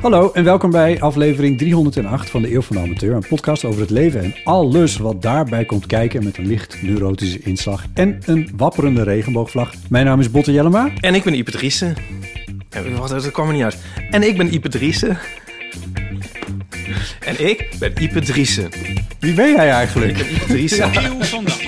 Hallo en welkom bij aflevering 308 van de Eeuw van de Amateur. Een podcast over het leven en alles wat daarbij komt kijken met een licht neurotische inslag en een wapperende regenboogvlag. Mijn naam is Botte Jellema. En ik ben Ipe Driessen. Wacht, dat kwam er niet uit. En ik ben Ipe Driessen. En ik ben Ipe Driessen. Wie ben jij eigenlijk? Ipe Driessen. Eeuw van de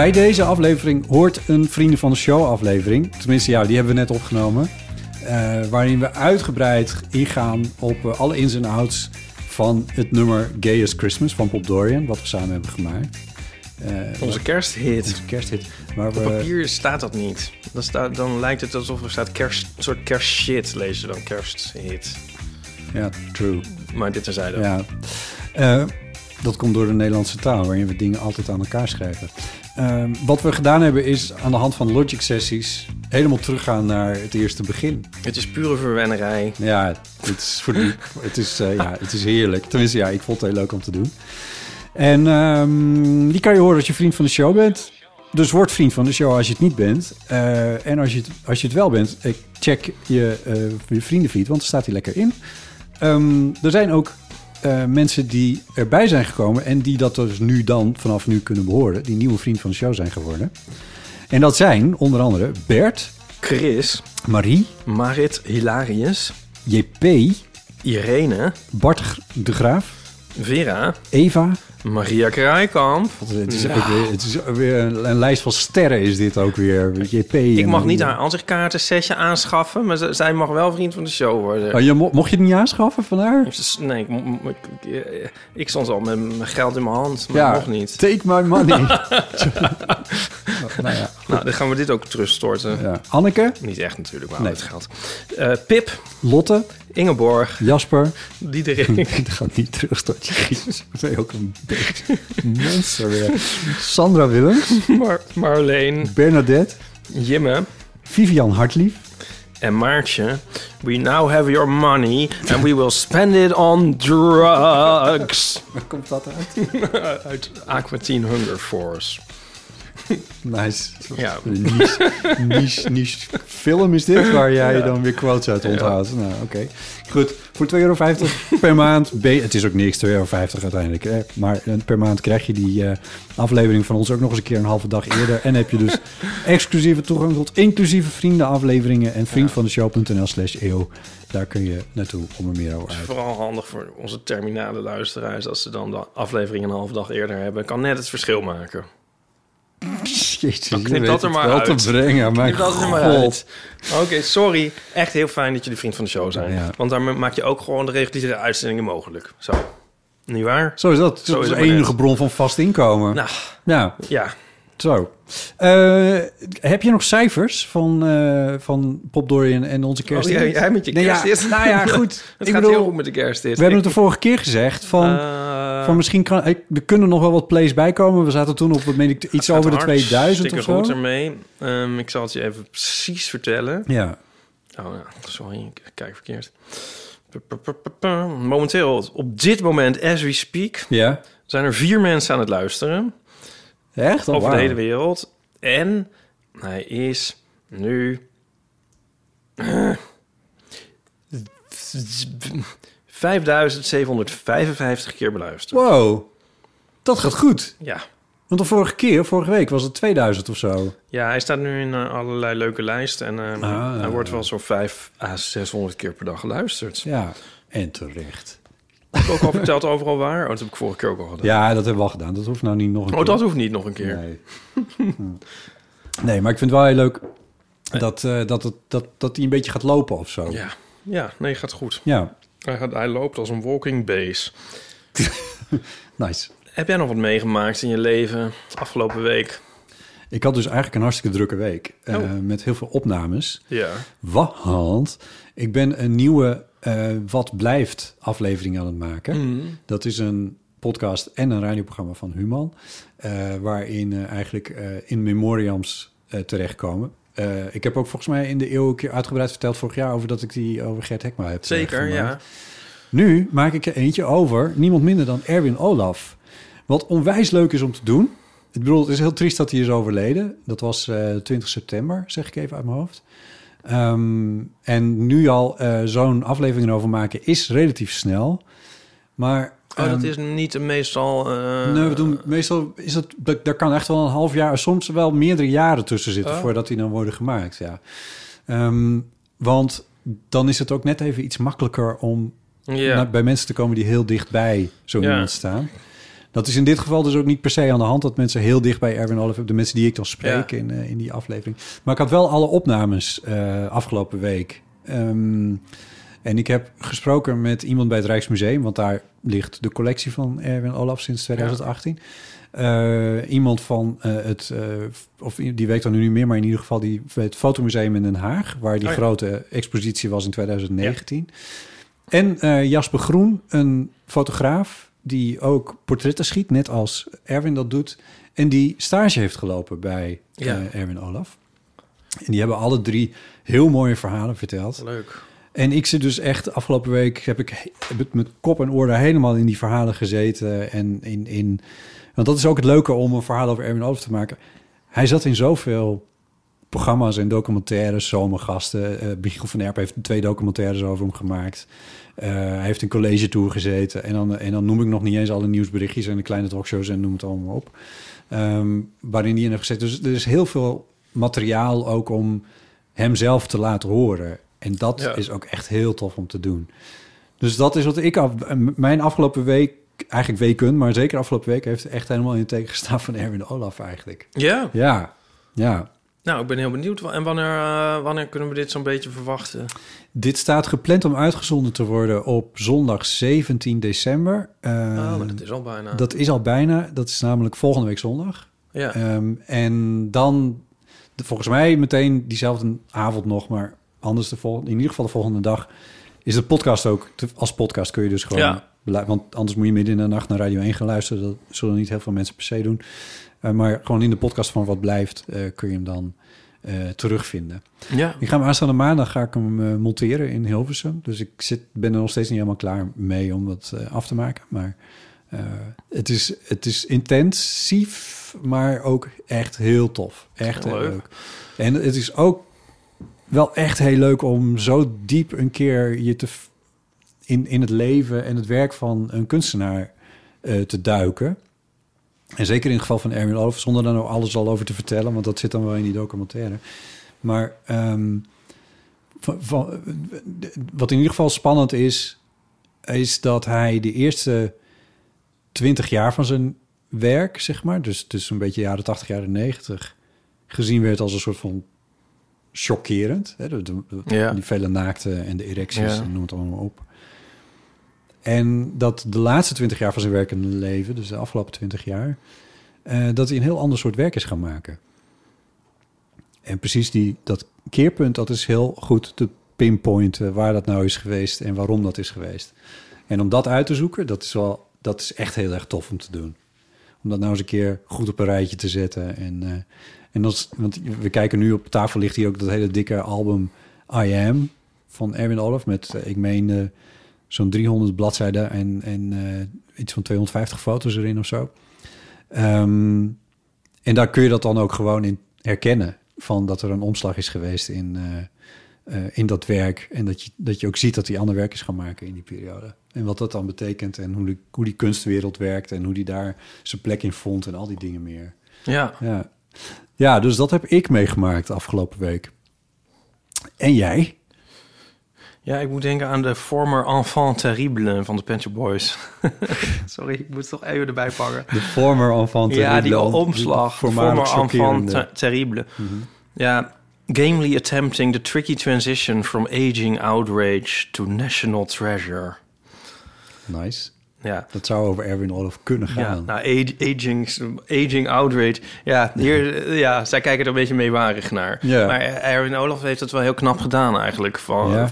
Bij deze aflevering hoort een Vrienden van de Show aflevering. Tenminste, ja, die hebben we net opgenomen. Eh, waarin we uitgebreid ingaan op eh, alle ins en outs van het nummer Gay as Christmas van Pop Dorian. Wat we samen hebben gemaakt. Eh, Onze kersthit. onze kersthit. Waar Op we, papier staat dat niet. Dan, staat, dan lijkt het alsof er staat kerst, een soort kerstshit lezen dan kersthit. ja, true. Maar dit terzijde. Ja. Dat komt door de Nederlandse taal, waarin we dingen altijd aan elkaar schrijven. Ehm, wat we gedaan hebben is aan de hand van logic sessies helemaal teruggaan naar het eerste begin. Het is pure verwennerij. Ja, het is, voor die, het is, eh, ja, het is heerlijk. Tenminste, ja, ik vond het heel leuk om te doen. En ehm, die kan je horen als je vriend van de show bent. Dus word vriend van de show als je het niet bent. Eh, en als je het, als je het wel bent, eh, check je, eh, je vriendenfeed, want er staat hij lekker in. Ehm, er zijn ook eh, mensen die erbij zijn gekomen en die dat dus nu dan vanaf nu kunnen behoren. Die nieuwe vriend van de show zijn geworden. En dat zijn onder andere Bert, Chris, Marie, Marit Hilarius, JP, Irene, Bart de Graaf, Vera, Eva. Maria Kraaikamp. Het is, weer, het is weer een, een lijst van sterren is dit ook weer. JP. Ik mag niet haar ansichtkaartensetje aanschaffen, maar ze- zij mag wel vriend van de show worden. Oh, je mo- mocht je het niet aanschaffen van haar? Nee, ik, ik, ik, ik stond al met mijn geld in mijn hand, maar Ja, nog niet. Take my money. nou ja, Nou, dan gaan we dit ook terugstorten. ja. Anneke, Niet echt natuurlijk, maar Nee. het geld. Eh, Pip, Lotte, Ingeborg, Jasper. Diederik, Dat gaat niet terugstorten. Jezus, ben je ook een beetje monster weer. Sandra Willems, Mar Marleen, Bernadette, Jimme Vivian Hartlief. en Maartje. We now have your money and we will spend it on drugs. Waar komt dat uit? Uit Aqua Teen Hunger Force. Nice. Ja. Een niche, niche, niche film is dit, waar jij dan weer quotes uit onthoudt. Nou, oké. Goed, voor 2,50 euro per maand. het is ook niks, 2,50 euro uiteindelijk. Hè? Maar eh, per maand krijg je die eh, aflevering van ons ook nog eens een keer een halve dag eerder. En heb je dus exclusieve toegang tot inclusieve vriendenafleveringen. En vriendvandeshow.nl slash eeuw. Daar kun je naartoe om er meer over uit. Vooral handig voor onze terminale luisteraars. Als ze dan de aflevering een halve dag eerder hebben. Kan net het verschil maken. Jezus, Dan knip dat er maar wel uit. te brengen. Mijn Knip dat er maar uit. Oké, sorry. Echt heel fijn dat jullie vriend van de show zijn. Ja. Want daarmee maak je ook gewoon de reguliere uitzendingen mogelijk. Zo. Niet waar? Zo is dat. Zo dat is de enige net. bron van vast inkomen. Nou, Ja, ja. zo. Eh, heb je nog cijfers van, eh, van Pop Dorian en onze kerst? Oh, jij- jij met je Nee, ja, kersthit. nou ja, goed. Het Ik gaat bedoel, heel goed met de kerst. We hebben het de vorige keer gezegd van, Eh, van misschien kan ik, er kunnen nog wel wat plays bij komen. We zaten toen op wat meen ik, iets over de hartstikke 2000 of zo. goed ermee. Ehm, ik zal het je even precies vertellen. Ja. Oh ja, sorry, ik kijk verkeerd. Momenteel, op dit moment, as we speak, Ja. zijn er vier mensen aan het luisteren. Echt? Oh, over de hele wereld. En hij is nu... eh, 5755 keer beluisterd. Wow. Dat gaat goed. Ja. Want de vorige keer, vorige week, was het 2000 of zo. ja, hij staat nu in eh, allerlei leuke lijsten. En eh, Ah. hij wordt wel zo'n 5 à 600 keer per dag geluisterd. Ja. En terecht. Heb ik ook al verteld overal waar? Oh, dat heb ik vorige keer ook al gedaan. Ja, dat hebben we al gedaan. Dat hoeft nou niet nog een Oh, keer. dat hoeft niet nog een keer. Nee. nee, maar ik vind het wel heel leuk dat, eh, dat, het, dat, dat die een beetje gaat lopen of zo. Ja. Ja, nee, gaat goed. Ja, Hij, gaat, hij loopt als een walking base. nice. Heb jij nog wat meegemaakt in je leven afgelopen week? Ik had dus eigenlijk een hartstikke drukke week. eh, Oh. Met heel veel opnames. Ja. Want ik ben een nieuwe eh, Wat Blijft aflevering aan het maken. Mhm. Dat is een podcast en een radioprogramma van Human. eh, waarin eigenlijk in memoriams terechtkomen. Eh, ik heb ook volgens mij in de eeuw een keer uitgebreid verteld vorig jaar... over dat ik die over Gert Hekma heb eh, Zeker, ja. Nu maak ik er eentje over, niemand minder dan Erwin Olaf. Wat onwijs leuk is om te doen. Ik bedoel, het is heel triest dat hij is overleden. Dat was eh 20 september, zeg ik even uit mijn hoofd. Ehm, en nu al zo'n aflevering erover maken is relatief snel. Maar... Oh, dat ehm, is niet meestal... eh, Nee, we doen meestal is het. dat- Daar kan echt wel een half jaar, soms wel meerdere jaren tussen zitten Oh. voordat die dan worden gemaakt. Ja, Ehm, want dan is het ook net even iets makkelijker om naar- bij mensen te komen die heel dichtbij zo Ja. iemand staan. Dat is in dit geval dus ook niet per se aan de hand dat mensen heel dicht bij Erwin Olaf hebben. De mensen die ik dan spreek Ja. in, eh, in die aflevering. Maar ik had wel alle opnames eh, afgelopen week. Ehm, en ik heb gesproken met iemand bij het Rijksmuseum, want daar ligt de collectie van Erwin Olaf sinds 2018. Eh, iemand van eh, het, eh, of die weet dan nu niet meer, maar in ieder geval die, het Fotomuseum in Den Haag, waar die Oh ja. grote expositie was in 2019. En Jasper Groen, een fotograaf die ook portretten schiet, net als Erwin dat doet. En die stage heeft gelopen bij Erwin Olaf. En die hebben alle drie heel mooie verhalen verteld. Leuk. En ik zit dus echt, afgelopen week heb ik, met kop en oor daar helemaal in die verhalen gezeten. En in, in, want dat is ook het leuke om een verhaal over Erwin Olaf te maken. Hij zat in zoveel programma's en documentaires, zomergasten. Uh, Michiel van Erp heeft twee documentaires over hem gemaakt. Uh, hij heeft een college tour gezeten. En dan, en dan noem ik nog niet eens alle nieuwsberichtjes en de kleine talkshows en noem het allemaal op. Um, waarin hij in heeft gezeten. Dus er is heel veel materiaal ook om hem zelf te laten horen. En dat Ja. is ook echt heel tof om te doen. Dus dat is wat ik af, mijn afgelopen week, eigenlijk weken, maar zeker afgelopen week, heeft echt helemaal in het teken gestaan van Erwin Olaf eigenlijk. Ja. Ja, ja. Nou, ik ben heel benieuwd. En wanneer, uh, wanneer kunnen we dit zo'n beetje verwachten? Dit staat gepland om uitgezonden te worden op zondag 17 december. Uh, oh, maar dat is al bijna. Dat is al bijna. Dat is namelijk volgende week zondag. Ja. Um, en dan, volgens mij meteen diezelfde avond nog, maar anders de volgende, in ieder geval de volgende dag, is de podcast ook. Te, als podcast kun je dus gewoon. Ja. Want anders moet je midden in de nacht naar Radio 1 gaan luisteren. Dat zullen niet heel veel mensen per se doen. Uh, maar gewoon in de podcast van Wat Blijft uh, kun je hem dan uh, terugvinden. Ja. Ik ga hem aanstaande maandag ga ik hem monteren in Hilversum. Dus ik zit, ben er nog steeds niet helemaal klaar mee om dat af te maken. Maar het, is, het is intensief, maar ook echt heel tof. Echt heel, Heel leuk. leuk. En het is ook wel echt heel leuk om zo diep een keer je te in, in het leven en het werk van een kunstenaar uh, te duiken. En zeker in het geval van Erwin Olaf, zonder daar nou alles al over te vertellen, want dat zit dan wel in die documentaire. Maar van, wat in ieder geval spannend is, is dat hij de eerste twintig jaar van zijn werk, zeg maar, dus, dus een beetje jaren 80, jaren 90, gezien werd als een soort van chockerend. Hè? De, de, de, Ja. Die vele naakte en de erecties, Ja. en noem het allemaal op. En dat de laatste twintig jaar van zijn werkende leven, dus de afgelopen twintig jaar, eh, dat hij een heel ander soort werk is gaan maken. En precies die, dat keerpunt, dat is heel goed te pinpointen waar dat nou is geweest en waarom dat is geweest. En om dat uit te zoeken, dat is, wel, dat is echt heel erg tof om te doen. Om dat nou eens een keer goed op een rijtje te zetten. En, uh, en dat want we kijken nu op tafel ligt hier ook dat hele dikke album I Am van Erwin Olaf met, uh, ik meen, uh, zo'n 300 bladzijden en, en iets van 250 foto's erin of zo. Um, en daar kun je dat dan ook gewoon in herkennen van dat er een omslag is geweest in, in dat werk. En dat je, dat je ook ziet dat hij ander werk is gaan maken in die periode. En wat dat dan betekent en hoe, die, hoe die kunstwereld werkt en hoe die daar zijn plek in vond en al die dingen meer. Ja. Ja, ja dus dat heb ik meegemaakt de afgelopen week. En jij? Ja, ik moet denken aan de former enfant terrible van de Pet Shop Boys. Sorry, ik moet het toch even erbij pakken. De former enfant terrible. Ja, die omslag. Voormalig former enfant terrible. Mhm. Ja, gamely attempting the tricky transition from aging outrage to national treasure. Nice. Ja, Dat zou over Erwin Olaf kunnen ja gaan. nou, age- aging, aging outrage. Ja, hier, ja, zij kijken er een beetje meewarig naar. Ja. Maar Erwin Olaf heeft het wel heel knap gedaan eigenlijk. Van, Ja.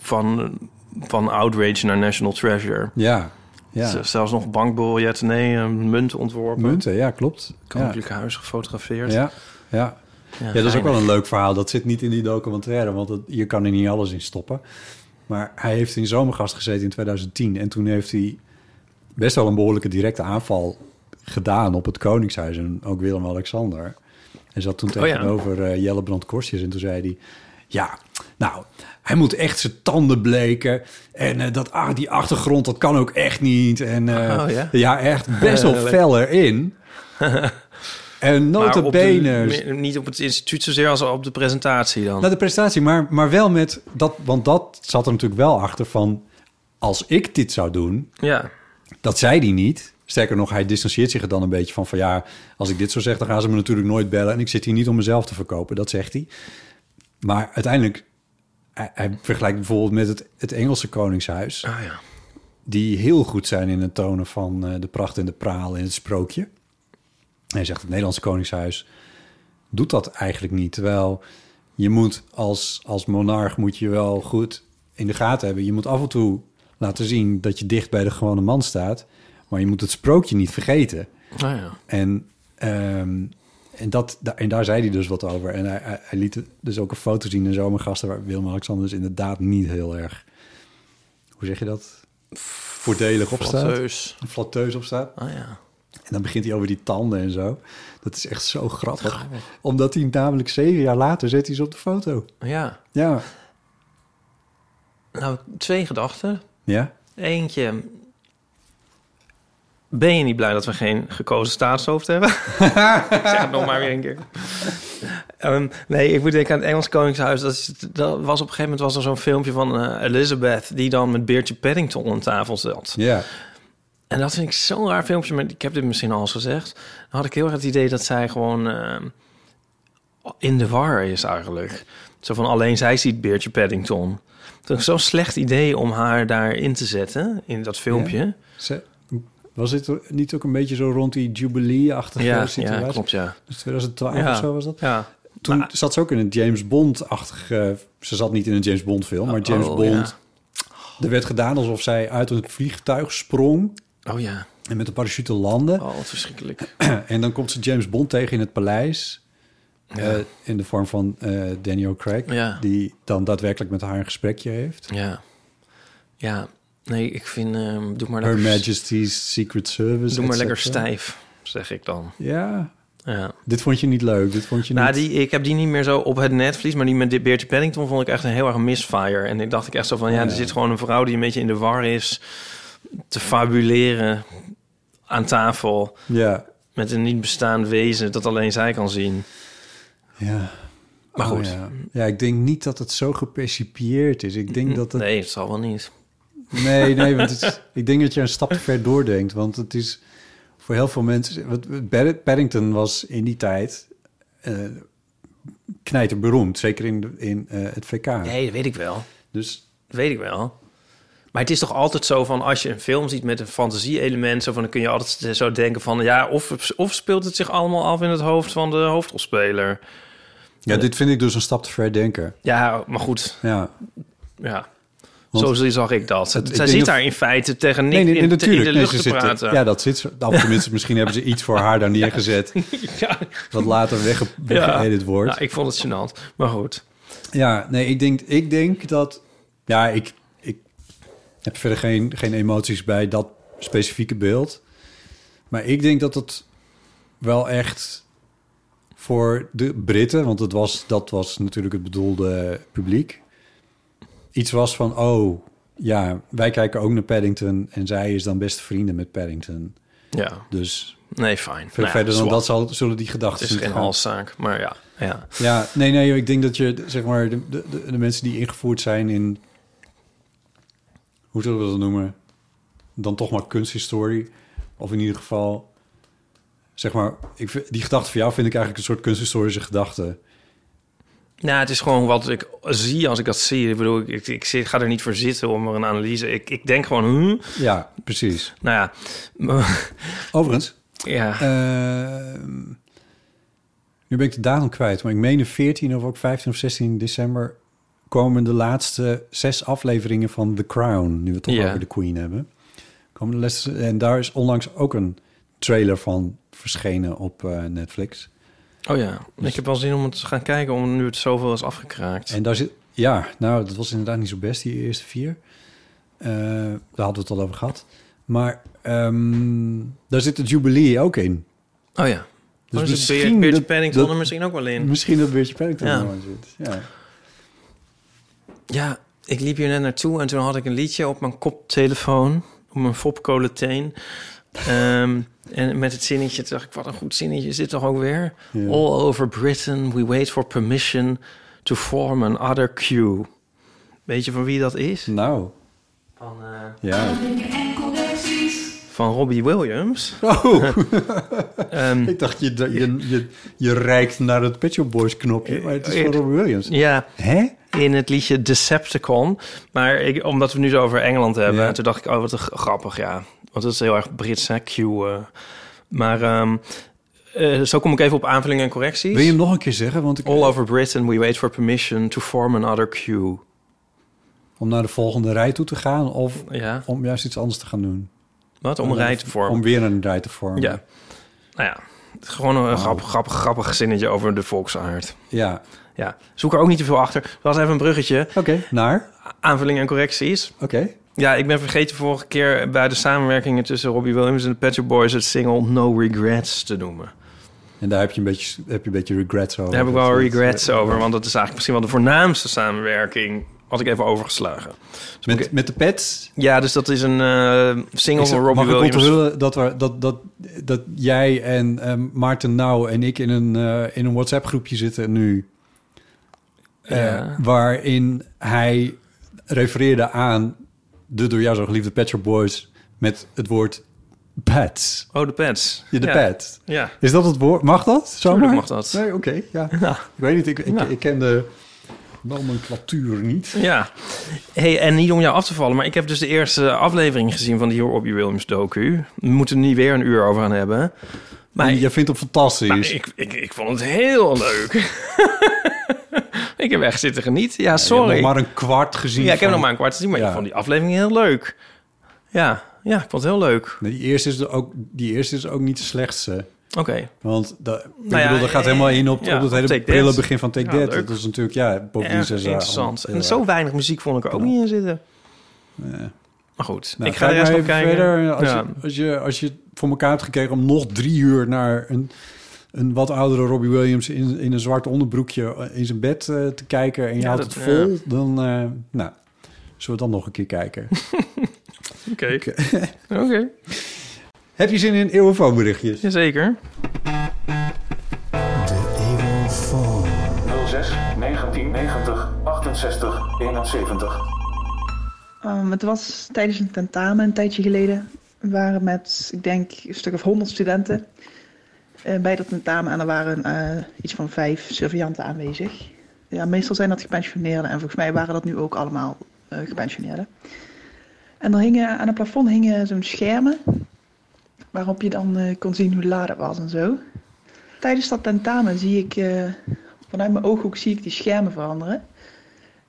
van, van outrage naar national treasure. Ja. Ja. Zelfs nog bankbiljetten, nee, een munt ontworpen. Munten, ja, klopt. Ja. Koninklijk Huis gefotografeerd. Ja. Ja. Ja, dat is ook wel een leuk verhaal. Dat zit niet in die documentaire, want dat, je kan er niet alles in stoppen. Maar hij heeft in Zomergast gezeten in 2010. En toen heeft hij best wel een behoorlijke directe aanval gedaan op het Koningshuis. En ook Willem-Alexander. En zat toen Oh ja. tegenover eh, Jelle Brand Korstjes. En toen zei hij... Ja, nou, hij moet echt zijn tanden bleken. En eh, dat, ah, die achtergrond, dat kan ook echt niet. En eh, Oh, ja? echt best wel fel erin. en notabene... niet op het instituut zozeer als op de presentatie dan. Nou, de prestatie, maar, maar wel met dat, want dat zat er natuurlijk wel achter van als ik dit zou doen, ja, dat zei hij niet. Sterker nog, hij distancieert zich er dan een beetje van van ja, als ik dit zo zeg, dan gaan ze me natuurlijk nooit bellen en ik zit hier niet om mezelf te verkopen. Dat zegt hij. Maar uiteindelijk, hij, hij vergelijkt bijvoorbeeld met het, het Engelse Koningshuis, ah ja. die heel goed zijn in het tonen van eh, de pracht en de praal in het sprookje. Hij zegt het Nederlandse Koningshuis doet dat eigenlijk niet. Terwijl je moet als, als monarch moet je wel goed in de gaten hebben. Je moet af en toe laten zien dat je dicht bij de gewone man staat. Maar je moet het sprookje niet vergeten. Ah ja. En, ehm, en, dat, da- en daar zei hij dus wat over. En hij, hij, hij liet dus ook een foto zien in Zomergasten... waar Willem-Alexander dus inderdaad niet heel erg... Hoe zeg je dat? Voordelig op staat. Flatteus. Flatteus op staat. Ah ja. En dan begint hij over die tanden en zo. Dat is echt zo grappig. Omdat hij namelijk zeven jaar later zet hij ze op de foto. Ja. Ja. Nou, twee gedachten. Ja? Eentje. Ben je niet blij dat we geen gekozen staatshoofd hebben? ik zeg het nog maar weer een keer. Ehm, nee, ik moet denken aan het Engels Koningshuis. Dat, is, dat was op een gegeven moment was er zo'n filmpje van eh, Elizabeth... die dan met Beertje Paddington aan tafel zat. Ja. En dat vind ik zo'n raar filmpje. Maar ik heb dit misschien al eens gezegd. Dan had ik heel erg het idee dat zij gewoon ehm, in de war is eigenlijk. Zo van alleen zij ziet Beertje Paddington. Het is zo'n slecht idee om haar daarin te zetten, in dat filmpje. Ze, was dit niet ook een beetje zo rond die Jubilee-achtige Ja, situatie? ja, klopt, ja. Dus 2012 Ja. of zo was dat? Ja. Toen Maar- zat ze ook in een James Bond-achtige... Ze zat niet in een James Bond-film, maar James Oh, Bond... Er werd gedaan alsof zij uit een vliegtuig sprong... Oh ja. en met een parachute landde. Oh, wat verschrikkelijk. En dan komt ze James Bond tegen in het paleis... Ja. eh, in de vorm van eh, Daniel Craig... Ja. die dan daadwerkelijk met haar een gesprekje heeft. Ja. Ja. Nee, ik vind... ehm, doe maar Her Majesty's Secret Service. doe maar lekker stijf, zeg ik dan. Ja, Ja. dit vond je niet leuk. Dit vond je Nou, niet... die, ik heb die niet meer zo op het netvlies, maar die met dit Beertje Paddington vond ik echt een heel erg misfire. En ik dacht ik echt zo van, ja, er zit gewoon een vrouw die een beetje in de war is te fabuleren aan tafel Ja, met een niet bestaand wezen dat alleen zij kan zien. ja. Maar Oh, goed. ja. ja, ik denk niet dat het zo gepercipieerd is. Ik denk dat het... Nee, het zal wel niet. Nee, nee, want het is- ik denk dat je een stap te ver doordenkt. Want het is voor heel veel mensen... wat- Paddington was in die tijd eh knijter beroemd. Zeker in, in eh, het VK. Nee, dat weet ik wel. Dus Dat weet ik wel. Maar het is toch altijd zo van als je een film ziet met een fantasie-element, zo van dan kun je altijd zo denken van ja, of, of speelt het zich allemaal af in het hoofd van de hoofdrolspeler. ja, dit vind ik dus een stap te ver denken. Ja, maar goed, Ja, ja. Want- zo zag ik dat. Het- Zij zit daar in feite tegen niks nee, nee, in, nee, natuurlijk. in de Nee, lucht ze te zit- praten. Ja, dat zit. Of tenminste, misschien hebben ze iets voor haar daar neergezet... ja. wat later wegge, weggeëdit wordt. Ja, ik vond het gênant. Maar goed. Ja, nee, ik denk, ik denk dat... Ja, ik heb verder geen, geen emoties bij dat specifieke beeld. Maar ik denk dat het wel echt voor de Britten... want het was, dat was natuurlijk het bedoelde publiek... iets was van, oh, ja, wij kijken ook naar Paddington... en zij is dan beste vrienden met Paddington. Ja, Dus nee, fijn. Nou ja, verder dan zwart. dat zal, zullen die Het gedachten is niet geen halszaak, maar ja. ja. Ja, nee, nee, ik denk dat je, zeg maar, de, de, de mensen die ingevoerd zijn in, hoe zullen we dat noemen? Dan toch maar kunsthistorie. Of in ieder geval, zeg maar, ik, vind- die gedachte van jou vind ik eigenlijk een soort kunsthistorische gedachte. Nou, het is gewoon wat ik zie als ik dat zie. Ik bedoel, ik, ik, zit- ga er niet voor zitten om er een analyse... Ik, ik denk gewoon, hm, Ja, precies. nou ja... Overigens, ja. eh, nu ben ik de datum kwijt, maar ik meen de 14 of ook 15 of 16 december komen de laatste zes afleveringen van The Crown, nu we het toch over de Queen hebben. Komen de laatste, en daar is onlangs ook een trailer van verschenen op eh, Netflix. Oh ja, ik heb wel zin om het te gaan kijken... om nu het zoveel is afgekraakt. En daar zit, ja, nou, dat was inderdaad niet zo best, die eerste vier. Eh, daar hadden we het al over gehad. Maar ehm, daar zit het Jubilee ook in. Oh ja. Dus Dus oh, misschien misschien Beertje Paddington dat- er misschien ook wel in. Misschien dat Beertje Paddington Ja. er zit. Ja. Ja, ik liep hier net naartoe en toen had ik een liedje op mijn koptelefoon, op mijn fopcoleteen. Ehm en met het zinnetje, dacht ik, wat een goed zinnetje is dit toch ook weer? Ja. All over Britain, we wait for permission to form another queue. Weet je van wie dat is? Nou, Van, eh, ja. Van Robbie Williams. Oh, Ehm, ik dacht je, je, je, je reikt naar het Pet Shop Boys knopje, maar het is van Robbie Williams. ja, Hè? in het liedje Decepticon. Maar ik, omdat we nu zo over Engeland hebben, Ja. toen dacht ik, oh, wat grappig, ja. Want het is heel erg Brits, hè, Q. eh. Maar ehm, eh, zo kom ik even op aanvullingen en correcties. Wil je hem nog een keer zeggen? Want ik, All over Britain, we wait for permission to form another queue. Om naar de volgende rij toe te gaan of Ja, om juist iets anders te gaan doen? Wat? Om een rij te vormen. Om weer een rij te vormen. Ja. Nou ja, gewoon een grappig, grappig, grappig zinnetje over de volksaard. Ja. Ja, zoek er ook niet te veel achter. Dat was even een bruggetje. Oké, naar? Aanvullingen en correcties. Oké. Ja, ik ben vergeten vorige keer bij de samenwerkingen tussen Robbie Williams en de Pet Shop Boys het single No Regrets te noemen. En daar heb je een beetje, heb je een beetje regrets over. Daar heb ik wel regrets over, want dat is eigenlijk misschien wel de voornaamste samenwerking. Had ik even overgeslagen. Dus Met, met de pets. Ja, dus dat is een eh, single Ik van Robbie mag ik Williams. onthullen dat, we, dat, dat, dat jij en ehm, Maarten Nauw en ik in een, eh, in een WhatsApp-groepje zitten nu. eh, Ja. Waarin hij refereerde aan de door jou zo geliefde Pet Shop Boys met het woord pets. Oh, de Pets. Ja, de ja. pet. Ja. Is dat het woord? Mag dat? Zomaar? Tuurlijk mag dat. Nee, oké. ja. Ja. Ik weet niet, ik, ik, Ja. ik ken de nomenclatuur niet. Ja. Hey, en niet om jou af te vallen, maar ik heb dus de eerste aflevering gezien van die Robbie Williams docu. We moeten er niet weer een uur over gaan hebben. Maar, jij vindt hem fantastisch. maar ik, ik, ik vond het heel leuk. ik heb echt zitten genieten. Ja, Je hebt sorry. nog maar een kwart gezien. Ja, ik heb van- nog maar een kwart gezien, maar Ja. ik vond die aflevering heel leuk. Ja, ja, ik vond het heel leuk. Nee, die, eerste is er ook, die eerste is ook niet de slechtste. Oké. Want dat, ik Nou ja, bedoel, dat gaat helemaal in op, ja, op het hele prille begin van Take Ja, That. Dat is natuurlijk, ja, ze interessant. En zo weinig muziek vond ik er ook niet in zitten. Maar goed, Nou, ik ga rest maar nog kijken. Verder, als, je, als, je, als je voor elkaar hebt gekeken om nog drie uur naar een, een wat oudere Robbie Williams in, in een zwart onderbroekje in zijn bed eh, te kijken en je houdt dat- het vol, dan, eh, nou, zullen we dan nog een keer kijken. Oké. Oké. Heb je zin in eeuwenfoonberichtjes? Jazeker. 06 1990 68 71. Um, het was tijdens een tentamen een tijdje geleden. We waren met, ik denk, een stuk of honderd studenten eh, bij dat tentamen. En er waren eh, iets van vijf surveillanten aanwezig. Ja, meestal zijn dat gepensioneerden. En volgens mij waren dat nu ook allemaal eh, gepensioneerden. En er hingen, aan het plafond hingen zo'n schermen. Waarop je dan eh, kon zien hoe laat het was en zo. Tijdens dat tentamen zie ik, eh, vanuit mijn ooghoek zie ik die schermen veranderen.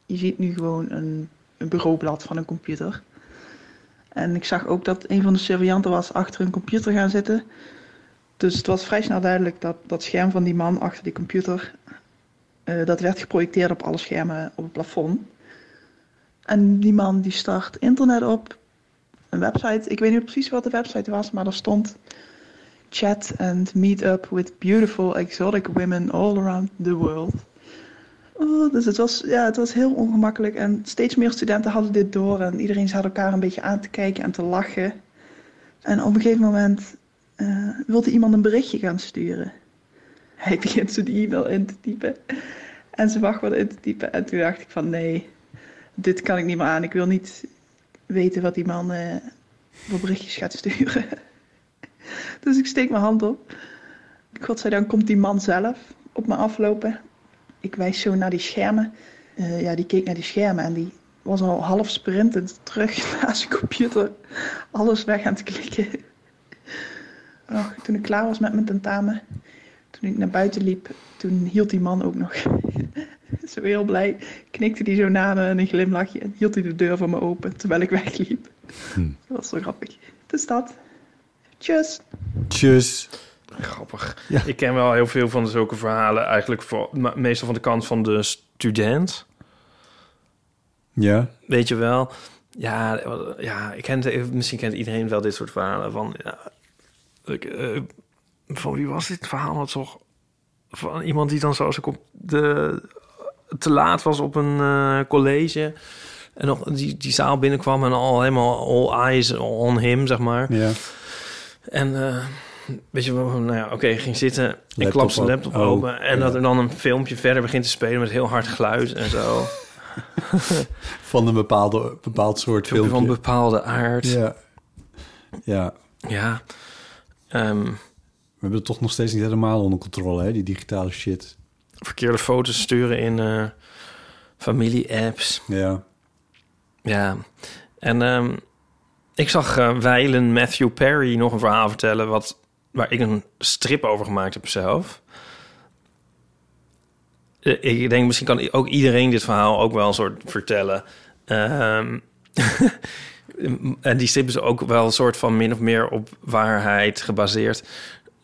Je ziet nu gewoon een een bureaublad van een computer. En ik zag ook dat een van de surveillanten was achter een computer gaan zitten. Dus het was vrij snel duidelijk dat dat scherm van die man achter die computer... eh, dat werd geprojecteerd op alle schermen op het plafond. En die man die start internet op, een website. Ik weet niet precies wat de website was, maar er stond... Chat and meet up with beautiful exotic women all around the world. Oh, dus het was, ja, het was heel ongemakkelijk. En steeds meer studenten hadden dit door. En iedereen zat elkaar een beetje aan te kijken en te lachen. En op een gegeven moment eh, wilde iemand een berichtje gaan sturen. Hij begint zo die e-mail in te typen. En ze wacht wat in te typen. En toen dacht ik van nee, dit kan ik niet meer aan. Ik wil niet weten wat die man eh, voor berichtjes gaat sturen. dus ik steek mijn hand op. Godzijdank komt die man zelf op me aflopen. ik wijs zo naar die schermen. Eh, ja, die keek naar die schermen en die was al half sprintend terug naar zijn computer. Alles weg aan het klikken. Och, toen ik klaar was met mijn tentamen, toen ik naar buiten liep, toen hield die man ook nog. Zo heel blij, knikte hij zo na me en een glimlachje en hield hij de deur voor me open terwijl ik wegliep. Dat was zo grappig. Dus dat. Tjus. Tjus. Grappig. Ja. Ik ken wel heel veel van zulke verhalen, eigenlijk voor, meestal van de kant van de student. Ja. Weet je wel? Ja, ja ik ken, misschien kent iedereen wel dit soort verhalen. Van, ja, ik, eh, van wie was dit verhaal nou toch? Van iemand die dan zoals ik op de te laat was op een eh, college en nog die, die zaal binnenkwam en al helemaal all eyes on him, zeg maar. Ja. En eh, weet je nou ja, oké, ging zitten. ik klap zijn op- laptop oh, open en ja. dat er dan een filmpje verder begint te spelen met heel hard geluid en zo. Van een bepaalde, bepaald soort Filmpje filmpje. van bepaalde aard. Ja. Ja. Ja. Ehm, We hebben het toch nog steeds niet helemaal onder controle, hè? Die digitale shit. Verkeerde foto's sturen in eh, familie-apps. Ja. Ja. En ehm, ik zag eh wijlen Matthew Perry nog een verhaal vertellen... Wat, waar ik een strip over gemaakt heb zelf. Eh, Ik denk, misschien kan ook iedereen dit verhaal ook wel een soort vertellen. Ehm, en die strip is ook wel een soort van min of meer op waarheid gebaseerd.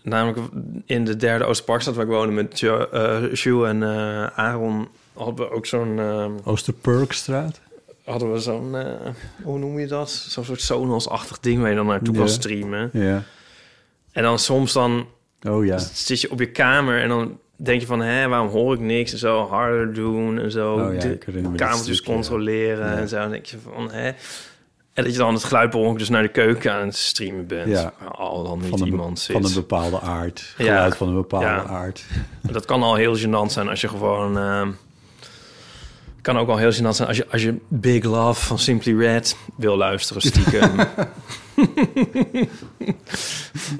Namelijk in de derde Oosterparkstad waar ik woonde met Jo, eh, Sjoe en eh, Aaron... hadden we ook zo'n... ehm, Oosterperkstraat. hadden we zo'n, eh, hoe noem je dat? Zo'n soort Sonos-achtig ding waar je dan naartoe kan streamen. Ja. En dan soms dan Oh ja. zit je op je kamer en dan denk je van... hé, waarom hoor ik niks? En zo harder doen en zo. Oh ja, de kamertjes stukje, controleren ja. en zo. Dan denk je van, hè? En dat je dan het geluid per ongeluk dus naar de keuken aan het streamen bent. Ja. Al dan niet Van een, be- iemand zit. van een bepaalde aard. Ja. Van een bepaalde Ja. aard. Dat kan al heel gênant zijn als je gewoon... ehm, kan ook al heel gênant zijn als je, als je Big Love van Simply Red wil luisteren stiekem.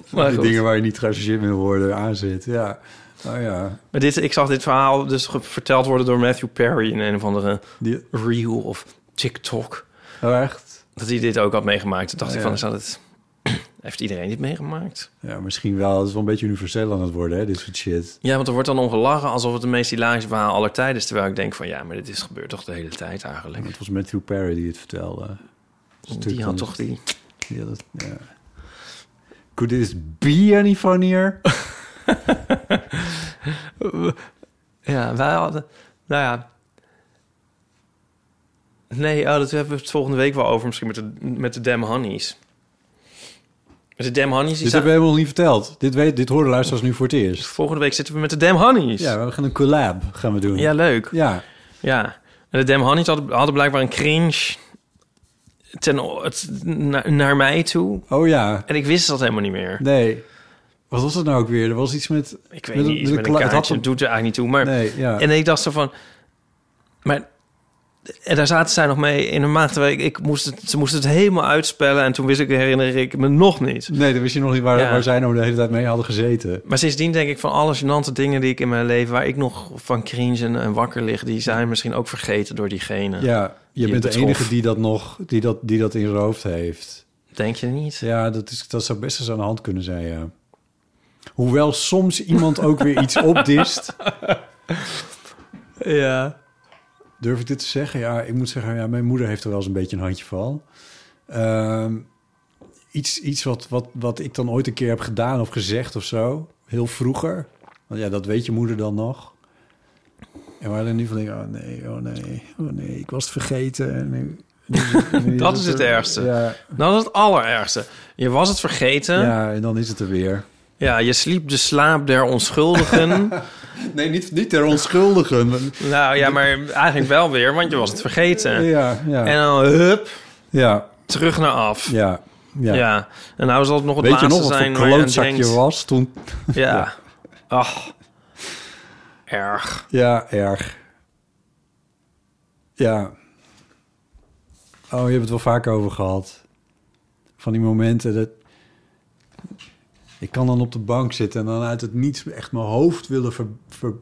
maar, Die dingen waar je niet geassocieerd mee wil worden aan zit. Ja. Oh ja. maar dit, ik zag dit verhaal dus verteld worden door Matthew Perry in een of andere Die, reel of TikTok. oh echt? Dat hij dit ook had meegemaakt. Toen dacht Ja. ik van, is dat het... Heeft iedereen dit meegemaakt? Ja, misschien wel. Het is wel een beetje universeel aan het worden, hè? Dit soort shit. Ja, want er wordt dan om gelachen alsof het de meest hilarische verhaal aller tijden is. Terwijl ik denk van, ja, maar dit is gebeurd toch de hele tijd eigenlijk. Het was Matthew Perry die het vertelde. Stuk Die had toch die... Ja, dat, ja. Could this be any funnier? Ja, wij hadden... Nou ja... Nee, oh, dat hebben we het volgende week wel over. Misschien met de, met de Damn Honeys. Met de Damn Honeys. Dit staan- hebben we helemaal niet verteld. Dit, weet, dit horen luisteraars nu voor het eerst. Volgende week zitten we met de Damn Honeys. Ja, we gaan een collab gaan we doen. Ja, leuk. Ja. Ja. En de Damn Honeys hadden, hadden blijkbaar een cringe ten, het, naar, naar mij toe. Oh ja. En ik wist dat helemaal niet meer. Nee. Wat was het nou ook weer? Er was iets met... Ik weet met niet, iets met een het had kaartje. een- Het doet er eigenlijk niet toe. Maar, Nee, ja. En ik dacht zo van... Maar... En daar zaten zij nog mee in maand. Terwijl ik, ik moest het, ze moesten het helemaal uitspellen. En toen wist ik, herinner ik me nog niet. Nee, dan wist je nog niet waar, Ja. waar zij nou de hele tijd mee hadden gezeten. Maar sindsdien denk ik van alle gênante dingen die ik in mijn leven... waar ik nog van cringe en, en wakker lig... die zijn misschien ook vergeten door diegene. Ja, je Die bent de enige die dat nog, die dat, die dat in zijn hoofd heeft. Denk je niet? Ja, dat, is, dat zou best eens aan de hand kunnen zijn, ja. Hoewel soms iemand ook weer iets opdist. Ja. Durf ik dit te zeggen? Ja, ik moet zeggen, ja, mijn moeder heeft er wel eens een beetje een handje van. Ehm, iets iets wat, wat, wat ik dan ooit een keer heb gedaan of gezegd of zo. Heel vroeger. Want ja, dat weet je moeder dan nog. En waar dan nu van denk ik, oh nee, oh nee, oh nee, ik was het vergeten. En nu, nu- nu Dat is het er- ergste. Ja, Dat is het allerergste. Je was het vergeten. Ja, en dan is het er weer. Je sliep de slaap der onschuldigen. Nee, niet, niet ter onschuldigen. nou ja, maar eigenlijk wel weer, want je was het vergeten. Ja, ja, En dan hup, ja, terug naar af. Ja. ja. ja. En nou zal het nog het Weet je laatste nog wat zijn voor waar je aan klootzak je denkt. was toen? Ja. Ach. Erg. Ja, erg. Ja. Oh, je hebt het wel vaak over gehad. Van die momenten dat... Ik kan dan op de bank zitten en dan uit het niets echt mijn hoofd willen ver, ver-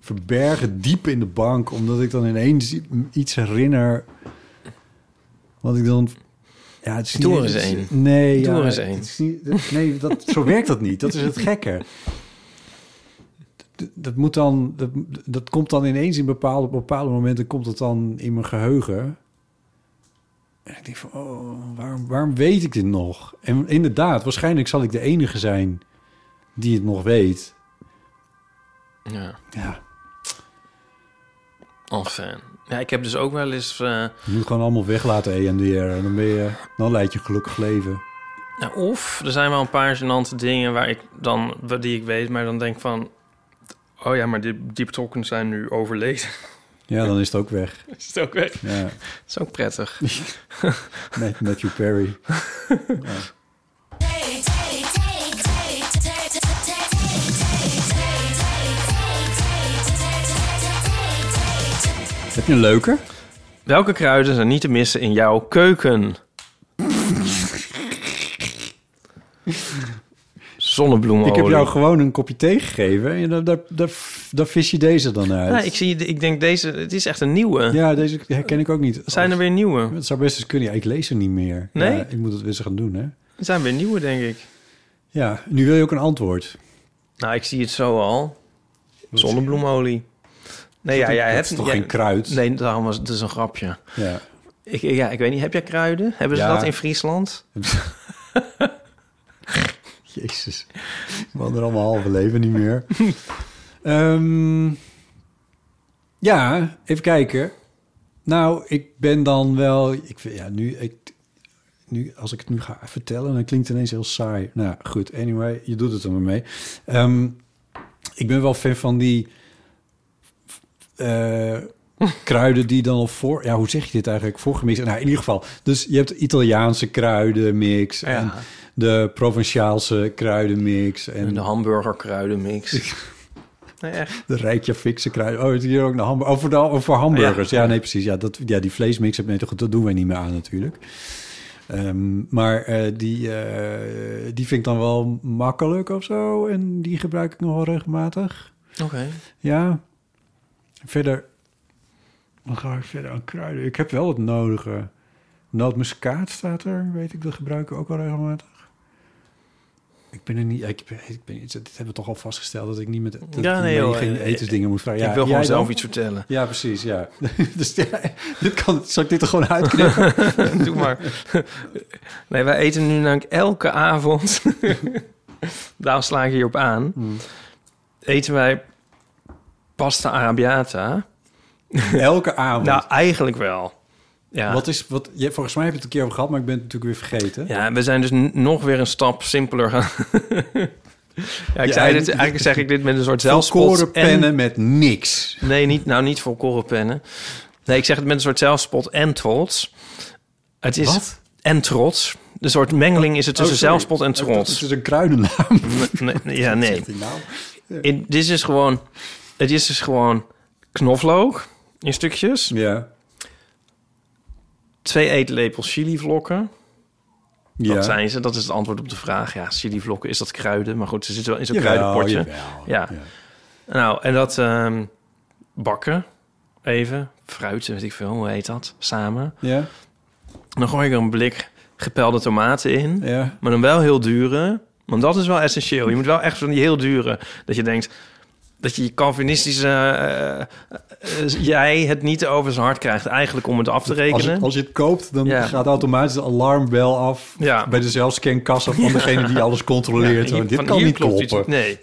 verbergen diep in de bank, omdat ik dan ineens iets herinner. Wat ik dan. Ja, het is niet- het één. Nee, ja, het is niet- dat- nee, dat, zo werkt dat niet. Dat is het gekke. Dat, dat moet dan, dat, dat komt dan ineens in bepaalde, op bepaalde momenten komt het dan in mijn geheugen. En ik denk van, oh, waarom, waarom weet ik dit nog? En inderdaad, waarschijnlijk zal ik de enige zijn die het nog weet. Ja, Ja, enfin. Ja, ik heb dus ook wel eens... eh, je moet gewoon allemaal weg laten EMDR. En dan, ben je, dan leid je een gelukkig leven. Ja, of er zijn wel een paar gênante dingen waar ik dan, die ik weet, maar dan denk van, oh ja, maar die, die betrokkenen zijn nu overleden. Ja, dan is het ook weg. Is het ook weg? Ja, Dat is ook prettig. met Matthew Perry. Heb je een leuke? Welke kruiden zijn niet te missen in jouw keuken? Zonnebloemolie. Ik heb jou gewoon een kopje thee gegeven en daar, daar, daar, daar vis je deze dan uit. Ja, ik, zie, ik denk deze, het is echt een nieuwe. Ja, deze herken ik ook niet. Zijn er weer nieuwe? Het zou best eens kunnen. Ja, ik lees er niet meer. Nee? Ja, ik moet het weer eens gaan doen, hè? Er zijn weer nieuwe, denk ik. Ja, nu wil je ook een antwoord. Nou, ik zie het zo al. Zonnebloemolie. Nee, ja, jij dat hebt is toch jij- geen kruid? Nee, daarom was het is een grapje. Ja. Ik, ja, ik weet niet, heb jij kruiden? Hebben ze Ja. dat in Friesland? Jezus. We hadden er allemaal halve leven niet meer. Ehm, ja, even kijken. Nou, ik ben dan wel... Ik, ja, nu, ik, nu, als ik het nu ga vertellen, dan klinkt het ineens heel saai. Nou, goed. Anyway, je doet het er maar mee. Ehm, ik ben wel fan van die... eh, kruiden die dan al voor... Ja, hoe zeg je dit eigenlijk? Voorgemixt. Nou, in ieder geval. Dus je hebt Italiaanse kruidenmix. Ja. De Provinciaalse kruidenmix. En En de hamburgerkruidenmix. nee, echt. de Rijkjavikse kruiden. Oh, het is hier ook naar hamburger. Oh, voor, de, oh, voor hamburgers. Ja, nee, precies. Ja, dat, ja die vleesmix, nee, toch, dat doen wij niet meer aan natuurlijk. Ehm, maar eh, die, eh, die vind ik dan wel makkelijk of zo. En die gebruik ik nog wel regelmatig. Oké. Ja. Verder, dan ga ik verder aan kruiden. Ik heb wel het nodige. Nootmuskaat staat er, weet ik. Dat gebruik ik ook wel regelmatig. Ik ben er niet... Ik ben, ik ben, dit hebben we toch al vastgesteld... dat ik niet met dat Ja, ik nee, joh, geen etensdingen moet vragen. ik Ja, wil gewoon zelf dan? iets vertellen. Ja, precies, ja. dus ja, dit kan, zal ik dit er gewoon uitknippen? Doe maar. nee, wij eten nu namelijk elke avond... Daarom sla ik hierop aan. Hmm. Eten wij pasta arrabbiata. Elke avond. Nou, eigenlijk wel. Ja. Wat is, wat, je, volgens mij heb je het een keer over gehad... maar ik ben het natuurlijk weer vergeten. Ja, we zijn dus nog weer een stap simpeler gaan. ja, ik Ja, zei dit, eigenlijk zeg ik dit met een soort zelfspot. Volkoren en- met niks. Nee, niet, nou niet volkoren pennen. Nee, ik zeg het met een soort zelfspot en trots. Het is Wat? en trots. Een soort mengeling is het tussen Oh, zelfspot en Het trots. is een kruidennaam. Nee, nee, ja, nee. Dit is dus gewoon... Het is dus gewoon knoflook in stukjes. Ja. Twee eetlepels chilivlokken. ja. Dat zijn ze. Dat is het antwoord op de vraag. Ja, chilivlokken, is dat kruiden? Maar goed, ze zitten wel in zo'n kruidenpotje. jawel, Ja. Nou, en dat ehm, bakken. Even. Fruiten, weet ik veel. Hoe heet dat? Samen. Ja, Dan gooi ik er een blik gepelde tomaten in. ja. Maar dan wel heel dure. Want dat is wel essentieel. Je moet wel echt van die heel dure... Dat je denkt... Dat je je Calvinistische... eh, eh, jij het niet over zijn hart krijgt. Eigenlijk om het af te Als rekenen. je, als je het koopt, dan Ja. gaat automatisch de alarmbel af... Ja. bij de zelfscankassa van degene die alles controleert. Ja, hier- dit kan niet klopt iets kloppen. Nee.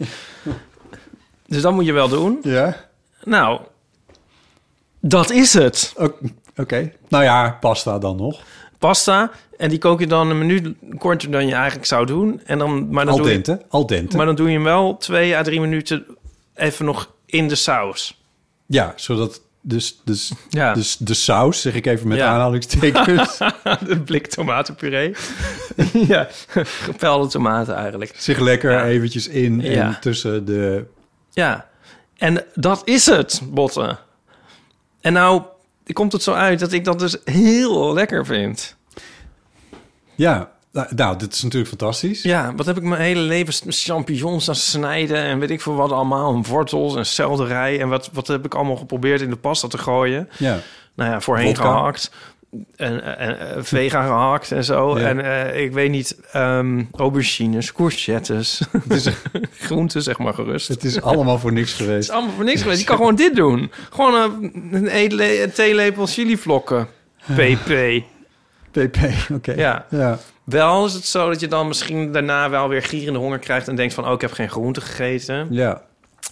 Dus dat moet je wel doen. Ja? Nou, dat is het. Oké. Nou ja, pasta dan nog. Pasta. En die kook je dan een minuut korter dan je eigenlijk zou doen. En dan, maar, dan Al doe je, dente. Al dente. maar dan doe je hem wel twee à drie minuten even nog in de saus. Ja, zodat dus, dus, Ja. dus de saus, zeg ik even met Ja. aanhalingstekens... Een blik tomatenpuree. ja, gepelde tomaten eigenlijk. zich lekker Ja. eventjes in en tussen de... Ja, en dat is het, botten. En nou komt het zo uit dat ik dat dus heel lekker vind. Ja, Nou, nou, dit is natuurlijk fantastisch. Ja, wat heb ik mijn hele leven champignons aan snijden en weet ik veel wat allemaal. En wortels en selderij. En wat, wat heb ik allemaal geprobeerd in de pasta te gooien. Ja. Nou ja, voorheen Vodka. gehakt. En, en, en vega gehakt en zo. Ja. En eh, ik weet niet, ehm, aubergines, courgettes. Dus groenten, zeg maar gerust. Het is allemaal voor niks Het geweest. is allemaal voor niks geweest. Je kan gewoon dit doen. Gewoon een, een, een theelepel chilivlokken. PP. PP, oké. Ja. ja. Wel is het zo dat je dan misschien daarna wel weer gierende honger krijgt... en denkt van, oh, ik heb geen groente gegeten. Ja.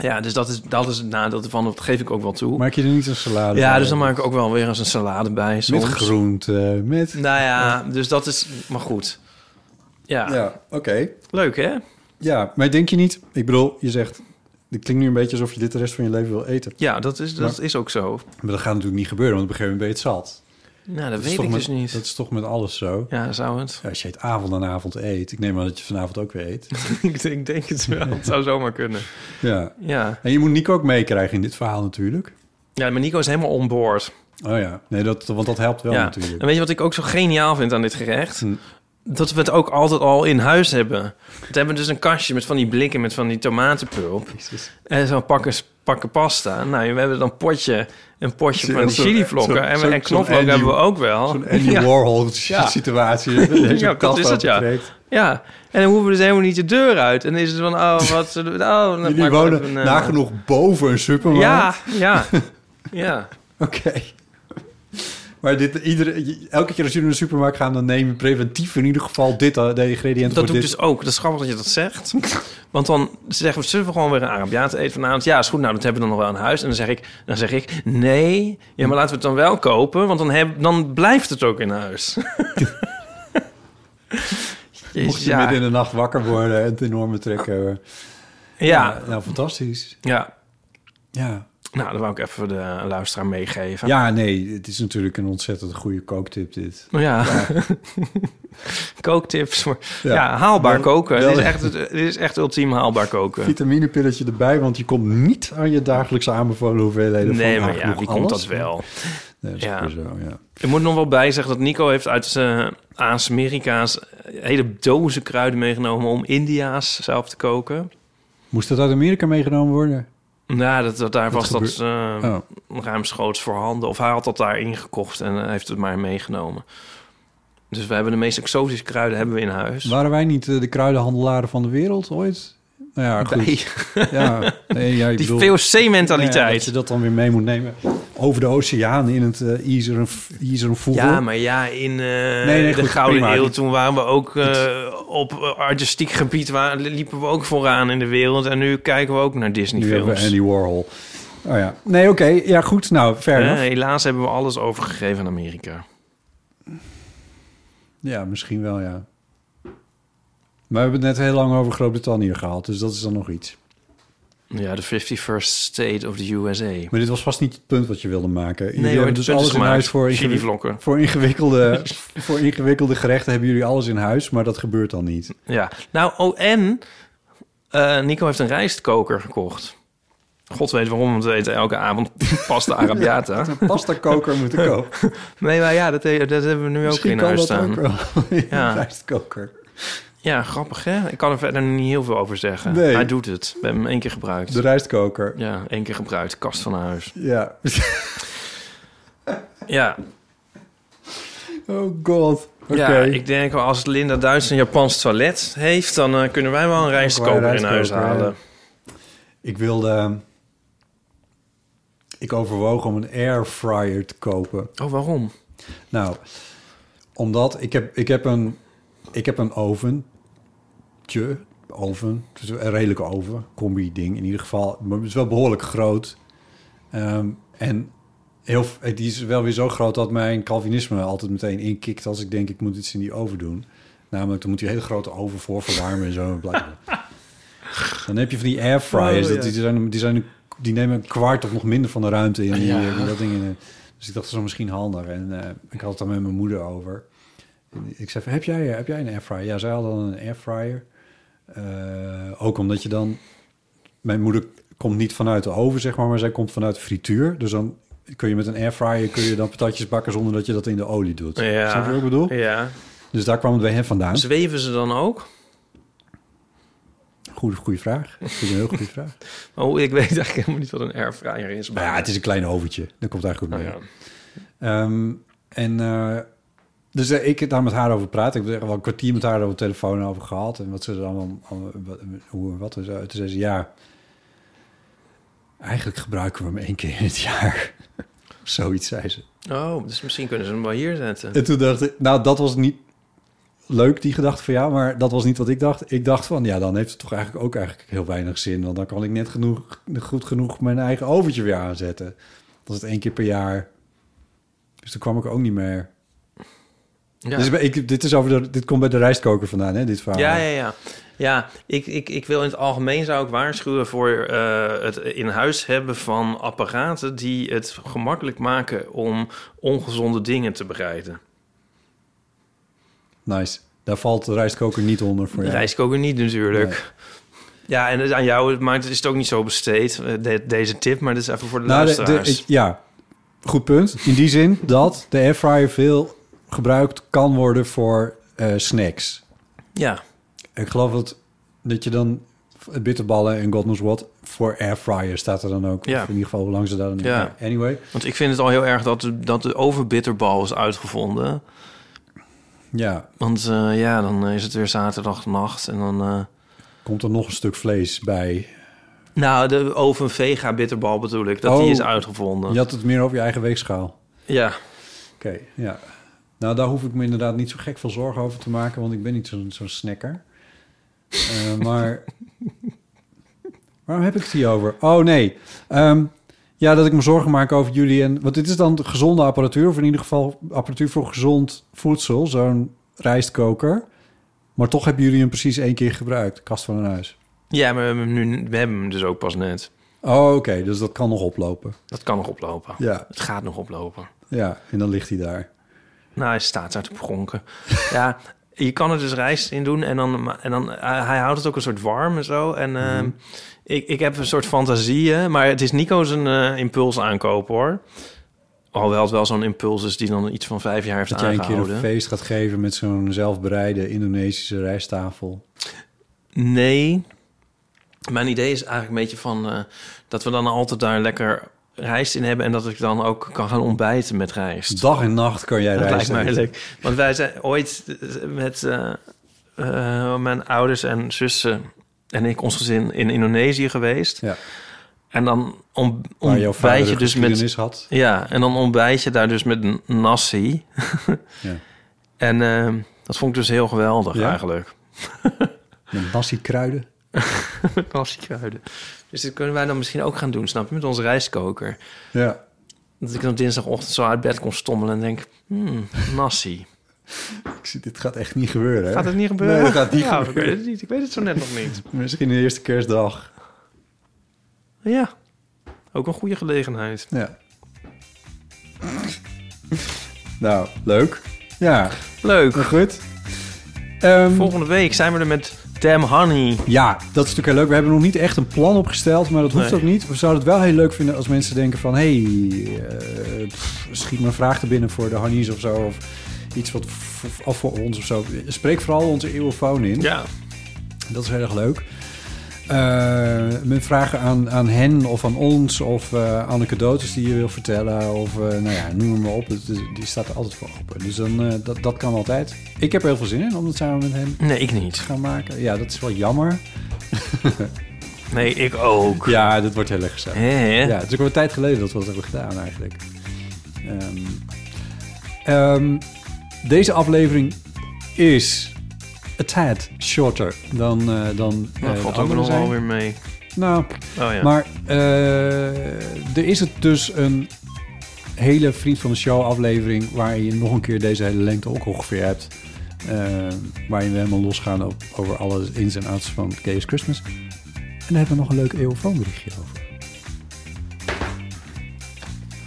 Ja, dus dat is, dat is het nadeel ervan. Dat geef ik ook wel toe. Maak je er niet een salade ja, bij? dus dan maak ik ook wel weer eens een salade bij soms. Met groente, met... Nou ja, dus dat is... Maar goed. Ja, Ja, oké. leuk hè? Ja, maar denk je niet... Ik bedoel, je zegt... Het klinkt nu een beetje alsof je dit de rest van je leven wil eten. Ja, dat is, dat Maar- is ook zo. Maar dat gaat natuurlijk niet gebeuren, want op een gegeven moment ben je het zat. Nou, dat weet ik met, dus niet. Dat is toch met alles zo. Ja, zou het? Ja, als je het avond aan avond eet... Ik neem aan dat je vanavond ook weer eet. ik, denk, ik denk het wel. Het zou zomaar kunnen. ja. Ja. En je moet Nico ook meekrijgen in dit verhaal natuurlijk. ja, maar Nico is helemaal on board. Oh ja, nee, dat, want dat helpt wel ja. natuurlijk. En weet je wat ik ook zo geniaal vind aan dit gerecht? Hm. Dat we het ook altijd al in huis hebben. We hebben dus een kastje met van die blikken met van die tomatenpulp. En zo'n pakken, pakken pasta. Nou, we hebben dan potje, een potje Zo- van die chilivlokken. En, en knoflook hebben we ook wel. Zo'n Andy ja. Warhol situatie. Ja, dat is het, ja. ja, en dan hoeven we dus helemaal niet de deur uit. En dan is het van, oh, wat... zullen we- Oh, Jullie wonen eh, nagenoeg boven een supermarkt. Ja, ja, ja. Oké. Maar dit, iedere, elke keer als jullie naar de supermarkt gaan... dan neem je preventief in ieder geval dit, eh, de ingrediënten Dat voor doe ik dit. dus ook. Dat is grappig dat je dat zegt. Want dan zeggen we, zullen we gewoon weer een Arabiaat eten vanavond? Ja, is goed. Nou, dat hebben we dan nog wel in huis. En dan zeg ik, dan zeg ik nee. Ja, maar laten we het dan wel kopen. Want dan, heb, dan blijft het ook in huis. Jezus, Mocht je ja. midden in de nacht wakker worden en het enorme trek hebben. Ja, Nou, fantastisch. ja. Ja. Nou, dat wou ik even de luisteraar meegeven. ja, nee, het is natuurlijk een ontzettend goede kooktip dit. Oh ja. Kooktips. Ja. Ja. haalbaar Wel- koken. wel- Dit is, echt, dit is echt ultiem haalbaar koken. Vitaminepilletje erbij, want je komt niet aan je dagelijkse aanbevolen hoefeelheden van Nee, maar ja, wie komt dat wel? Nee, dat Ja. zo, ja. Ik moet nog wel bij zeggen dat Nico heeft uit zijn Amerika's hele dozen kruiden meegenomen om India's zelf te koken. Moest dat uit Amerika meegenomen worden? Nou, dat, dat, daar was dat eh Oh. ruimschoots voorhanden. Of hij had dat daar ingekocht en eh, heeft het maar meegenomen. Dus we hebben de meest exotische kruiden hebben we in huis. Waren wij niet eh, de kruidenhandelaren van de wereld ooit? Nou ja, goed. Bij Ja, nee, ja, ik die ja, VOC-mentaliteit. dat je dat dan weer mee moet nemen over de oceaan in het uh, ijzeren, ijzeren voedsel. Ja, maar ja, in eh, nee, de goed, Gouden prima. Eeuw, toen waren we ook eh, op eh, artistiek gebied, waar, liepen we ook vooraan in de wereld. En nu kijken we ook naar nu hebben we Disney-films. Andy Warhol. Oh ja. Nee, oké. Ja, goed. Nou, Eh, enough. helaas hebben we alles overgegeven aan Amerika. Ja, misschien wel, ja. Maar we hebben het net heel lang over Groot-Brittannië gehad, dus dat is dan nog iets. Ja, de 51st state of the USA. Maar dit was vast niet het punt wat je wilde maken. Jullie Nee hebben dus alles in huis voor, voor, ingewikkelde, voor ingewikkelde gerechten hebben jullie alles in huis, maar dat gebeurt dan niet. Ja, nou, oh, en eh, Nico heeft een rijstkoker gekocht. God weet waarom, want we eten elke avond pasta arrabbiata. Een pasta koker moeten kopen. Nee, maar ja, dat, dat hebben we nu ook in huis staan. ook wel. Ja. Ja. Rijstkoker. Ja, grappig hè? Ik kan er verder niet heel veel over zeggen. Nee. Hij doet het. We hebben hem één keer gebruikt. De rijstkoker. Ja, één keer gebruikt. Kast van huis. Ja. Ja, Oh god. Ja ik denk wel als Linda Duits een Japans toilet heeft... dan eh, kunnen wij wel een rijstkoker in huis halen. Ik wilde... Ik overwoog om een airfryer te kopen. Oh, waarom? Nou, omdat ik heb, ik heb een, ik heb een oven, dus een redelijke oven, combi-ding in ieder geval. Maar het is wel behoorlijk groot. Ehm, en heel, die is wel weer zo groot dat mijn Calvinisme altijd meteen inkikt als ik denk ik moet iets in die oven doen. Namelijk, dan moet je een hele grote oven voor verwarmen en zo. Dan heb je van die airfryers, Oh, ja. dat, die, zijn, die, zijn, die nemen een kwart of nog minder van de ruimte in. Die, Ja. die dat ding in, dus ik dacht, dat is misschien handig. En eh, ik had het dan met mijn moeder over. En ik zei, van, heb jij, heb jij een airfryer? Ja, zij had dan een airfryer. Eh, ook omdat je dan... Mijn moeder komt niet vanuit de oven, zeg maar, maar zij komt vanuit de frituur. Dus dan kun je met een airfryer kun je dan patatjes bakken zonder dat je dat in de olie doet. Ja. Snap je wat ik bedoel? Ja. Dus daar kwam het bij hem vandaan. Zweven ze dan ook? Goede, goede vraag. Dat is een heel goede vraag. Oh, ik weet eigenlijk helemaal niet wat een airfryer is. Maar ja, het is een klein oventje. Dat komt eigenlijk goed Oh, mee. ja. Ehm, en eh, dus eh, ik heb daar met haar over praten. Ik heb er wel een kwartier met haar over de telefoon over gehad. En wat ze wat, hoe en wat. En zo. Toen zei ze, ja, eigenlijk gebruiken we hem één keer in het jaar. Zoiets zei ze. Oh, dus misschien kunnen ze hem wel hier zetten. En toen dacht ik, nou, dat was niet leuk, die gedachte van jou. Maar dat was niet wat ik dacht. Ik dacht van, ja, dan heeft het toch eigenlijk ook eigenlijk heel weinig zin. Want dan kan ik net genoeg, goed genoeg mijn eigen oventje weer aanzetten. Dat is het één keer per jaar. Dus toen kwam ik ook niet meer. Ja. Dus ik, dit, is over de, dit komt bij de rijstkoker vandaan, hè, dit verhaal. Ja, ja, ja. Ja, ik, ik, ik wil in het algemeen zou ik waarschuwen voor eh, het in huis hebben van apparaten die het gemakkelijk maken om ongezonde dingen te bereiden. Nice. Daar valt de rijstkoker niet onder voor De jou. rijstkoker niet natuurlijk. Ja, en aan jou maakt het is het ook niet zo besteed, eh, de- deze tip, maar dit is even voor de Nou, de- de- luisteraars. ik- ja, goed punt. In die zin dat de airfryer veel gebruikt kan worden voor eh, snacks. ja, Ik geloof dat, dat je dan bitterballen en god knows what voor airfryer staat er dan ook. Ja. Of in ieder geval hoe lang ze daar dan... Ja. Anyway. want ik vind het al heel erg dat, de- dat de overbitterbal is uitgevonden. Ja, Want eh, ja, dan is het weer zaterdagnacht en dan... eh, komt er nog een stuk vlees bij. Nou, de oven vega bitterbal bedoel ik, dat Oh. die is uitgevonden. Je had het meer over je eigen weegschaal. Ja, Oké, ja. Nou, daar hoef ik me inderdaad niet zo gek veel zorgen over te maken, want ik ben niet zo'n snacker. Eh, maar waarom heb ik het hier over? Oh nee, Ehm, ja, dat ik me zorgen maak over jullie en want dit is dan gezonde apparatuur, of in ieder geval apparatuur voor gezond voedsel, zo'n rijstkoker. Maar toch hebben jullie hem precies één keer gebruikt, kast van een huis. ja maar we hebben, hem nu, we hebben hem dus ook pas net. Oh, oké, dus dat kan nog oplopen. Dat kan nog oplopen. Ja, Het gaat nog oplopen. ja, en dan ligt hij daar. Nou, hij staat daar te pronken. ja, je kan er dus rijst in doen en dan, en dan hij hij houdt het ook een soort warm en zo. En ehm, ik, ik heb een soort fantasieën, maar het is Nico zijn eh, impuls aankoop hoor. Alhoewel het wel zo'n impuls is die dan iets van vijf jaar heeft Dat jij een keer aangehouden. een feest gaat geven met zo'n zelfbereide Indonesische rijsttafel. Nee. Mijn idee is eigenlijk een beetje van eh, dat we dan altijd daar lekker rijst in hebben en dat ik dan ook kan gaan ontbijten met rijst. Dag en nacht kan jij Dat lijkt reizen. mij leuk. Want wij zijn ooit eh, met eh, eh, mijn ouders en zussen en ik, ons gezin, in Indonesië geweest. Ja. En dan om, ontbijt je dus met... had. Ja, en dan ontbijt je daar dus met nasi. Ja. En dat vond ik dus heel geweldig Ja? eigenlijk. Met nasi kruiden. Met. Dus dit kunnen wij dan misschien ook gaan doen, snap je? Met onze rijstkoker. Ja. Dat ik dan dinsdagochtend zo uit bed kon stommelen en denk... Hmm, nasi. Ik zie, dit gaat echt niet gebeuren. Hè? Gaat het niet gebeuren? Nee, dat gaat niet Ja, Ik gebeuren. weet het niet. Ik weet het zo net nog niet. Misschien de eerste kerstdag. Ja, ook een goede gelegenheid. Ja. nou, leuk. Ja, Leuk. nou goed. Ehm, Volgende week zijn we er met Damn Honey. ja, dat is natuurlijk heel leuk. We hebben nog niet echt een plan opgesteld, maar dat hoeft Nee. ook niet. We zouden het wel heel leuk vinden als mensen denken van... hé, hey, eh, pff, schiet me een vraag te binnen voor de Hannies of zo. Of iets wat of voor ons of zo. Spreek vooral onze eeuwfoon in. Ja. Dat is heel erg leuk. Eh, met vragen aan, aan hen of aan ons of eh anekdotes die je wil vertellen of eh, nou ja, noem hem maar op. Die staat er altijd voor open. Dus dan, dat, dat kan altijd. Ik heb er heel veel zin in om het samen met hen Nee, ik te niet. gaan maken. Ja, dat is wel jammer. Nee, ik ook. Ja, dat wordt heel erg gezellig. Hè? Ja, het is ook wel een tijd geleden dat we dat hebben gedaan eigenlijk. Ehm, ehm, deze aflevering is a tad shorter dan, eh dan Nou, eh, valt de ook nog zijn. wel weer mee. Nou, Oh ja. Maar eh, er is het dus een hele Vriend van de Show aflevering... waar je nog een keer deze hele lengte ook ongeveer hebt. waarin we helemaal losgaan op, over alle ins en outs van Gay is Christmas. En daar hebben we nog een leuk eeuwfoonberichtje over.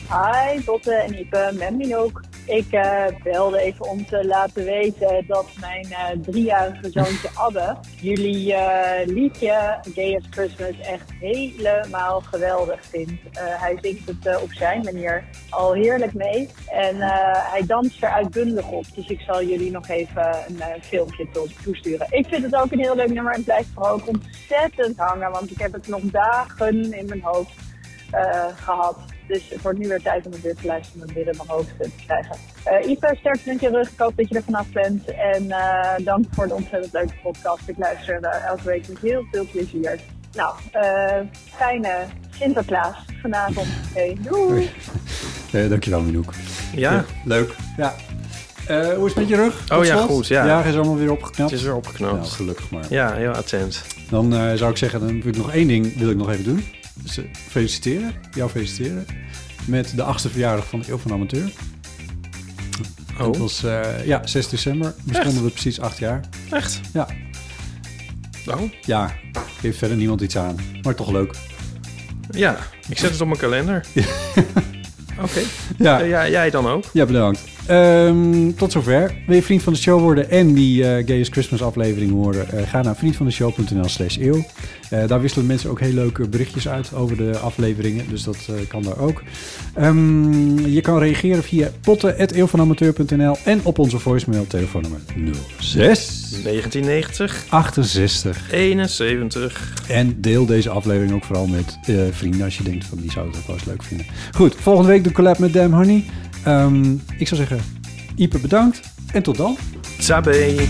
Hi, Botte en Ipe, met Mien ook. Ik eh, belde even om te laten weten dat mijn eh, driejarige zoontje Abbe jullie eh, liedje Gay as Christmas echt helemaal geweldig vindt. Hij zingt het op zijn manier al heerlijk mee en hij danst er uitbundig op. Dus ik zal jullie nog even een filmpje to- toesturen. Ik vind het ook een heel leuk nummer en het blijft vooral ook ontzettend hangen, want ik heb het nog dagen in mijn hoofd eh, gehad. Dus het wordt nu weer tijd om het weer te luisteren en het weer in mijn hoofd te krijgen. Eh Ipe, sterkte met je rug. Ik hoop dat je er vanaf bent. En eh, dank voor de ontzettend leuke podcast. Ik luister er elke week met heel veel plezier. Nou, eh, fijne Sinterklaas vanavond. Hey, doei! Eh, dankjewel, Minoek. Ja, Leuk. Ja. Eh, hoe is het met je rug? Tot Oh ja, slot? goed, ja. Ja, is allemaal weer opgeknapt. het is weer Nou, opgeknapt. gelukkig maar. Ja, heel attent. Dan eh, zou ik zeggen, dan wil ik nog één ding wil ik nog even doen. Feliciteren, jou feliciteren. Met de achtste verjaardag van de Eeuw van Amateur. Oh, Dat was, eh, ja, 6 december. Bestonden we precies acht jaar. echt? Ja. Oh, Ja, geeft verder niemand iets aan. Maar toch leuk. ja. Ik zet het op mijn kalender. Oké. Ja, ja, jij dan ook? ja bedankt. Ehm, tot zover. Wil je vriend van de show worden en die eh Gay is Christmas aflevering horen? eh, ga naar vriendvandeshow.nl slash eeuw. Eh, daar wisselen mensen ook heel leuke berichtjes uit over de afleveringen. Dus dat eh, kan daar ook. Ehm, je kan reageren via potten.eeuwvanamateur.nl en op onze voicemail telefoonnummer 06 1990, 68. 71. En deel deze aflevering ook vooral met eh, vrienden als je denkt van die zouden het ook wel eens leuk vinden. Goed, volgende week de collab met Damn Honey. Ehm, ik zou zeggen, Ipe bedankt en tot dan. Sabe.